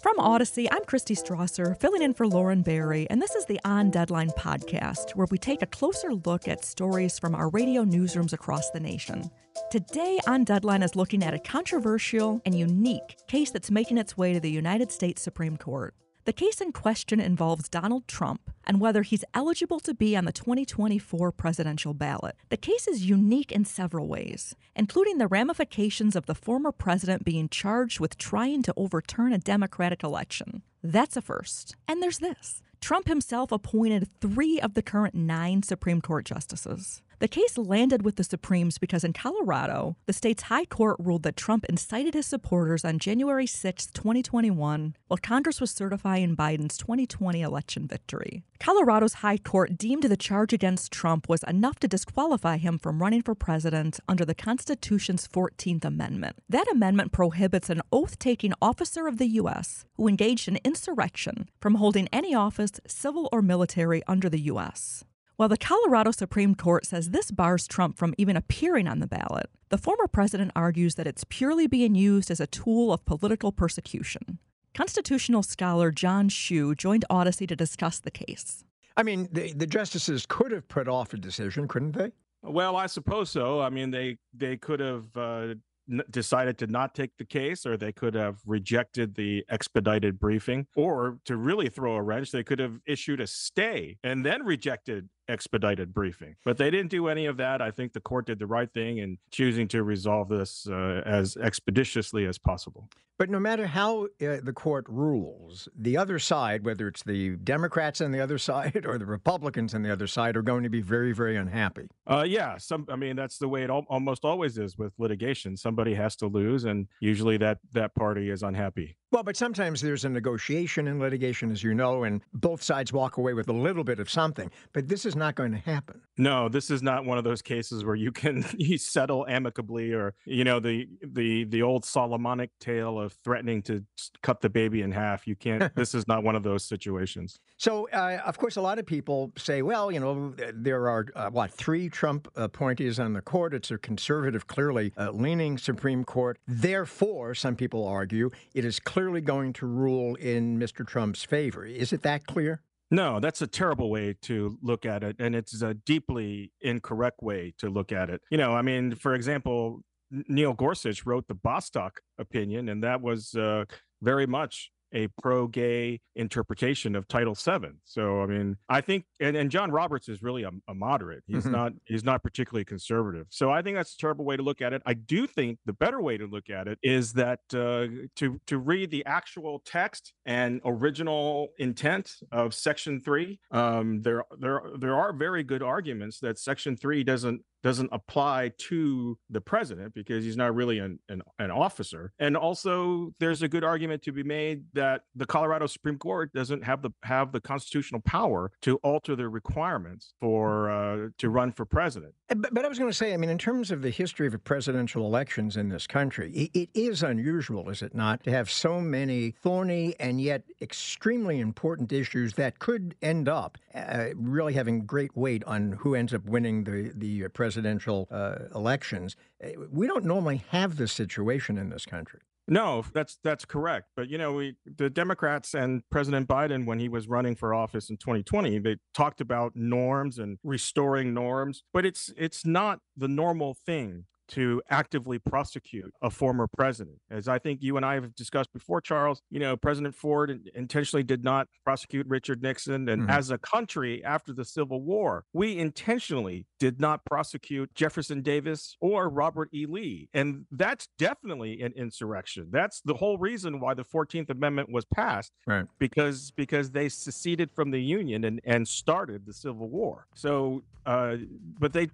From Audacy, I'm Christy Strawser, filling in for Lauren Barry, and this is the On Deadline podcast, where we take a closer look at stories from our radio newsrooms across the nation. Today on Deadline is looking at a controversial and unique case that's making its way to the United States Supreme Court. The case in question involves Donald Trump and whether he's eligible to be on the 2024 presidential ballot. The case is unique in several ways, including the ramifications of the former president being charged with trying to overturn a Democratic election. That's a first. And there's this Trump himself appointed three of the current nine Supreme Court justices. The case landed with the Supremes because in Colorado, the state's high court ruled that Trump incited his supporters on January 6, 2021, while Congress was certifying Biden's 2020 election victory. Colorado's high court deemed the charge against Trump was enough to disqualify him from running for president under the Constitution's 14th Amendment. That amendment prohibits an oath taking officer of the U.S. who engaged in insurrection from holding any office, civil or military, under the U.S. While the Colorado Supreme Court says this bars Trump from even appearing on the ballot, the former president argues that it's purely being used as a tool of political persecution. Constitutional scholar John Yoo joined Audacy to discuss the case. I mean, the, the justices could have put off a decision, couldn't they? Well, I suppose so. I mean, they they could have uh, n- decided to not take the case, or they could have rejected the expedited briefing, or to really throw a wrench, they could have issued a stay and then rejected expedited briefing. But they didn't do any of that. I think the court did the right thing in choosing to resolve this uh, as expeditiously as possible. But no matter how uh, the court rules, the other side, whether it's the Democrats on the other side or the Republicans on the other side, are going to be very, very unhappy. Uh, yeah, some. I mean, that's the way it al- almost always is with litigation. Somebody has to lose, and usually that that party is unhappy. Well, but sometimes there's a negotiation in litigation, as you know, and both sides walk away with a little bit of something. But this is not going to happen. No, this is not one of those cases where you can you settle amicably, or you know the the the old Solomonic tale of threatening to cut the baby in half. You can't. this is not one of those situations. So, uh, of course, a lot of people say, well, you know, there are, uh, what, three Trump appointees on the court. It's a conservative, clearly uh, leaning Supreme Court. Therefore, some people argue, it is clearly going to rule in Mr. Trump's favor. Is it that clear? No, that's a terrible way to look at it, and it's a deeply incorrect way to look at it. You know, I mean, for example, Neil Gorsuch wrote the Bostock opinion, and that was uh, very much a pro-gay interpretation of Title VII. So, I mean, I think, and, and John Roberts is really a, a moderate. He's Mhm. not he's not particularly conservative. So, I think that's a terrible way to look at it. I do think the better way to look at it is that uh, to to read the actual text and original intent of Section Three. Um, there there there are very good arguments that Section Three doesn't doesn't apply to the president because he's not really an, an, an officer. And also there's a good argument to be made that the Colorado Supreme Court doesn't have the have the constitutional power to alter the requirements for uh, to run for president. Uh, But, but I was going to say, I mean, in terms of the history of presidential elections in this country, it, it is unusual, is it not, to have so many thorny and yet extremely important issues that could end up uh, really having great weight on who ends up winning the the presidential uh, elections. Uh, We don't normally have this situation in this country. No, that's that's correct. But you know, we the Democrats and President Biden, when he was running for office in 2020, they talked about norms and restoring norms. But it's it's not the normal thing to actively prosecute a former president. As I think you and I have discussed before, Charles, you know, President Ford intentionally did not prosecute Richard Nixon. And Mhm. as a country after the Civil War, we intentionally did not prosecute Jefferson Davis or Robert E. Lee. And that's definitely an insurrection. That's the whole reason why the 14th Amendment was passed Right. because because they seceded from the Union and, and started the Civil War. So, uh, but they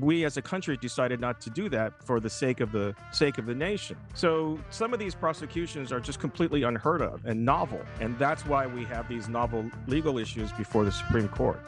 we as a country decided not to do that for the sake of the sake of the nation. So some of these prosecutions are just completely unheard of and novel, and that's why we have these novel legal issues before the Supreme Court.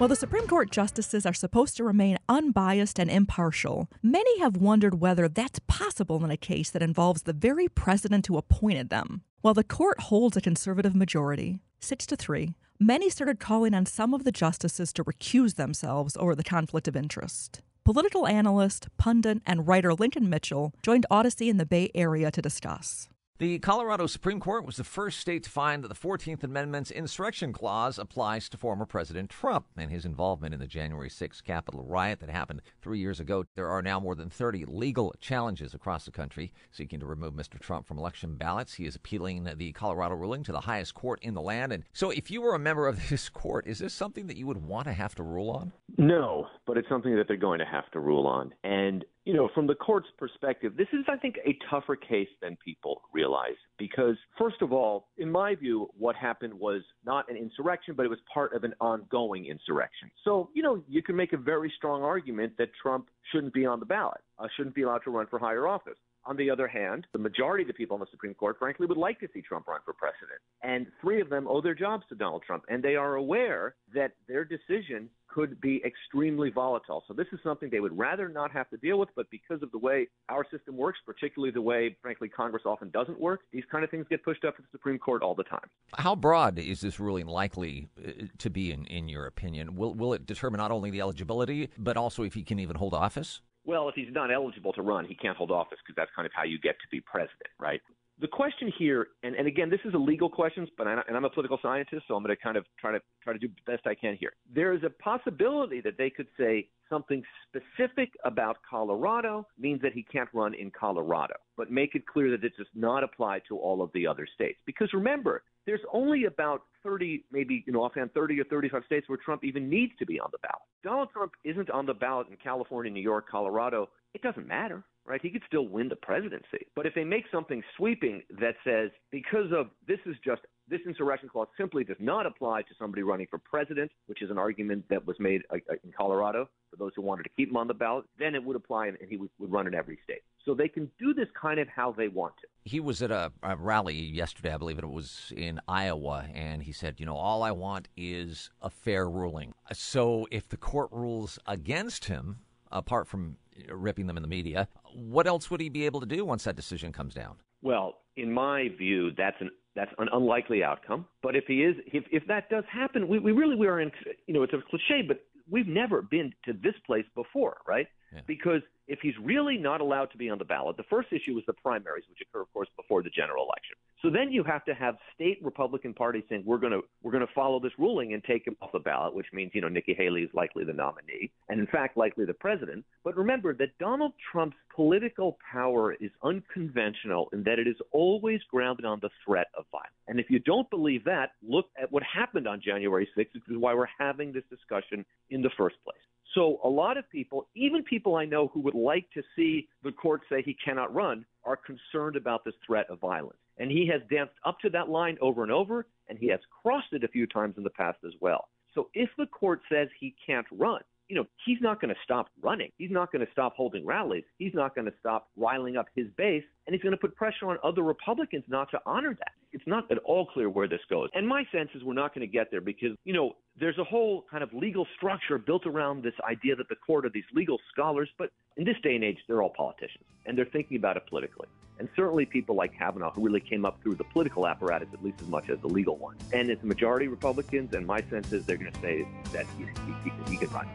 While the Supreme Court justices are supposed to remain unbiased and impartial, many have wondered whether that's possible in a case that involves the very president who appointed them. While the court holds a conservative majority, 6 to 3, many started calling on some of the justices to recuse themselves over the conflict of interest. Political analyst, pundit, and writer Lincoln Mitchell joined Audacy in the Bay Area to discuss. The Colorado Supreme Court was the first state to find that the 14th Amendment's insurrection clause applies to former President Trump and his involvement in the January 6th Capitol riot that happened three years ago. There are now more than 30 legal challenges across the country seeking to remove Mr. Trump from election ballots. He is appealing the Colorado ruling to the highest court in the land. And so, if you were a member of this court, is this something that you would want to have to rule on? No, but it's something that they're going to have to rule on. And you know, from the court's perspective, this is, I think, a tougher case than people realize. Because, first of all, in my view, what happened was not an insurrection, but it was part of an ongoing insurrection. So, you know, you can make a very strong argument that Trump shouldn't be on the ballot, uh, shouldn't be allowed to run for higher office. On the other hand, the majority of the people on the Supreme Court, frankly, would like to see Trump run for president. And three of them owe their jobs to Donald Trump. And they are aware that their decision could be extremely volatile. So this is something they would rather not have to deal with, but because of the way our system works, particularly the way, frankly, Congress often doesn't work, these kind of things get pushed up to the Supreme Court all the time. How broad is this ruling likely uh, to be, in, in your opinion? Will, will it determine not only the eligibility, but also if he can even hold office? Well, if he's not eligible to run, he can't hold office because that's kind of how you get to be president, right? The question here, and, and again, this is a legal question, but I, and I'm a political scientist, so I'm going to kind of try to try to do the best I can here. There is a possibility that they could say something specific about Colorado means that he can't run in Colorado, but make it clear that it does not apply to all of the other states. Because remember, there's only about 30, maybe you know, offhand 30 or 35 states where Trump even needs to be on the ballot. Donald Trump isn't on the ballot in California, New York, Colorado. It doesn't matter right? He could still win the presidency. But if they make something sweeping that says, because of this is just this insurrection clause simply does not apply to somebody running for president, which is an argument that was made uh, uh, in Colorado for those who wanted to keep him on the ballot, then it would apply and he would, would run in every state. So they can do this kind of how they want to. He was at a, a rally yesterday, I believe it was in Iowa, and he said, you know, all I want is a fair ruling. So if the court rules against him, apart from ripping them in the media. What else would he be able to do once that decision comes down? Well, in my view, that's an that's an unlikely outcome. But if he is, if if that does happen, we, we really we are in. You know, it's a cliche, but we've never been to this place before, right? Yeah. Because if he's really not allowed to be on the ballot, the first issue is the primaries, which occur, of course, before the general election. So then you have to have state Republican parties saying we're going to we're going to follow this ruling and take him off the ballot, which means you know Nikki Haley is likely the nominee, and in fact likely the president. But remember that Donald Trump's political power is unconventional in that it is always grounded on the threat of violence. And if you don't believe that, look at what happened on January 6th, which is why we're having this discussion in the first place. So a lot of people, even people I know who would like to see the court say he cannot run, are concerned about this threat of violence. And he has danced up to that line over and over, and he has crossed it a few times in the past as well. So if the court says he can't run, you know, he's not going to stop running. He's not going to stop holding rallies. He's not going to stop riling up his base. And he's going to put pressure on other Republicans not to honor that. It's not at all clear where this goes. And my sense is we're not going to get there because, you know, there's a whole kind of legal structure built around this idea that the court are these legal scholars. But in this day and age, they're all politicians and they're thinking about it politically. And certainly people like Kavanaugh, who really came up through the political apparatus at least as much as the legal one. And it's majority Republicans, and my sense is they're going to say that he, he, he, he can run.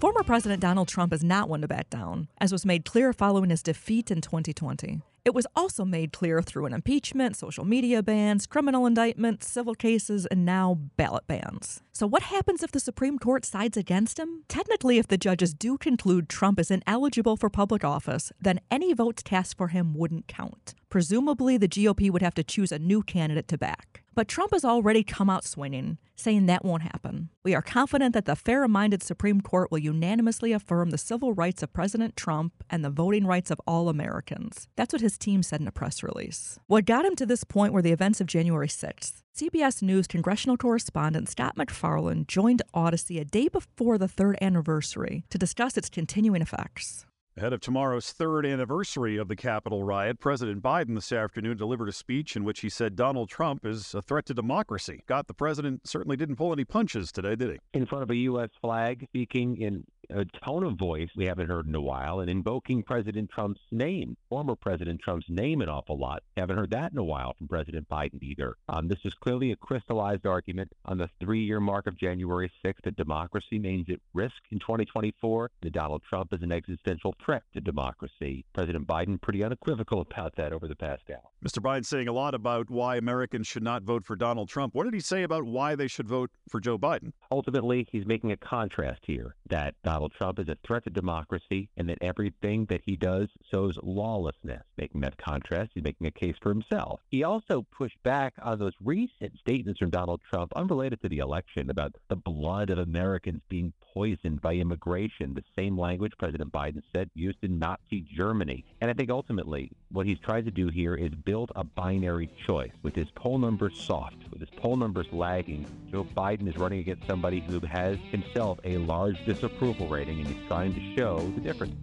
Former President Donald Trump is not one to back down, as was made clear following his defeat in 2020. It was also made clear through an impeachment, social media bans, criminal indictments, civil cases, and now ballot bans. So, what happens if the Supreme Court sides against him? Technically, if the judges do conclude Trump is ineligible for public office, then any votes cast for him wouldn't count. Presumably, the GOP would have to choose a new candidate to back. But Trump has already come out swinging, saying that won't happen. We are confident that the fair minded Supreme Court will unanimously affirm the civil rights of President Trump and the voting rights of all Americans. That's what his team said in a press release. What got him to this point were the events of January 6th. CBS News congressional correspondent Scott MacFarlane joined Audacy a day before the third anniversary to discuss its continuing effects. Ahead of tomorrow's third anniversary of the Capitol riot, President Biden this afternoon delivered a speech in which he said Donald Trump is a threat to democracy. Got the president certainly didn't pull any punches today, did he? In front of a U.S. flag, speaking in a tone of voice we haven't heard in a while, and invoking President Trump's name, former President Trump's name, an awful lot. Haven't heard that in a while from President Biden either. Um, this is clearly a crystallized argument on the three year mark of January 6th that democracy remains at risk in 2024, that Donald Trump is an existential threat to democracy. President Biden pretty unequivocal about that over the past hour. Mr. Biden saying a lot about why Americans should not vote for Donald Trump. What did he say about why they should vote for Joe Biden? Ultimately, he's making a contrast here that Donald Trump is a threat to democracy and that everything that he does sows lawlessness. Making that contrast, he's making a case for himself. He also pushed back on those recent statements from Donald Trump, unrelated to the election, about the blood of Americans being poisoned by immigration, the same language President Biden said used in Nazi Germany. And I think ultimately what he's tried to do here is build a binary choice. With his poll numbers soft, with his poll numbers lagging, Joe Biden is running against somebody who has himself a large disapproval rating and he's trying to show the difference.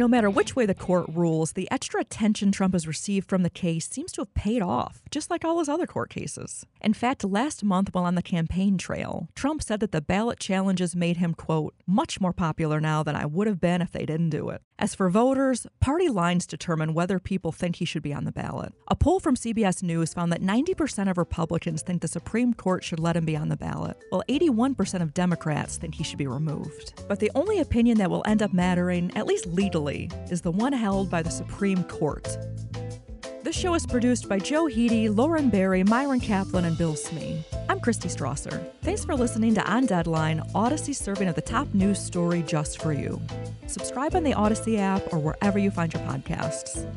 No matter which way the court rules, the extra attention Trump has received from the case seems to have paid off, just like all his other court cases. In fact, last month while on the campaign trail, Trump said that the ballot challenges made him, quote, much more popular now than I would have been if they didn't do it. As for voters, party lines determine whether people think he should be on the ballot. A poll from CBS News found that 90% of Republicans think the Supreme Court should let him be on the ballot, while 81% of Democrats think he should be removed. But the only opinion that will end up mattering, at least legally, is the one held by the Supreme Court. This show is produced by Joe Hiti, Lauren Barry, Myron Kaplan, and Bill Smee. I'm Christy Strawser. Thanks for listening to On Deadline, Audacy serving of the top news story just for you. Subscribe on the Audacy app or wherever you find your podcasts.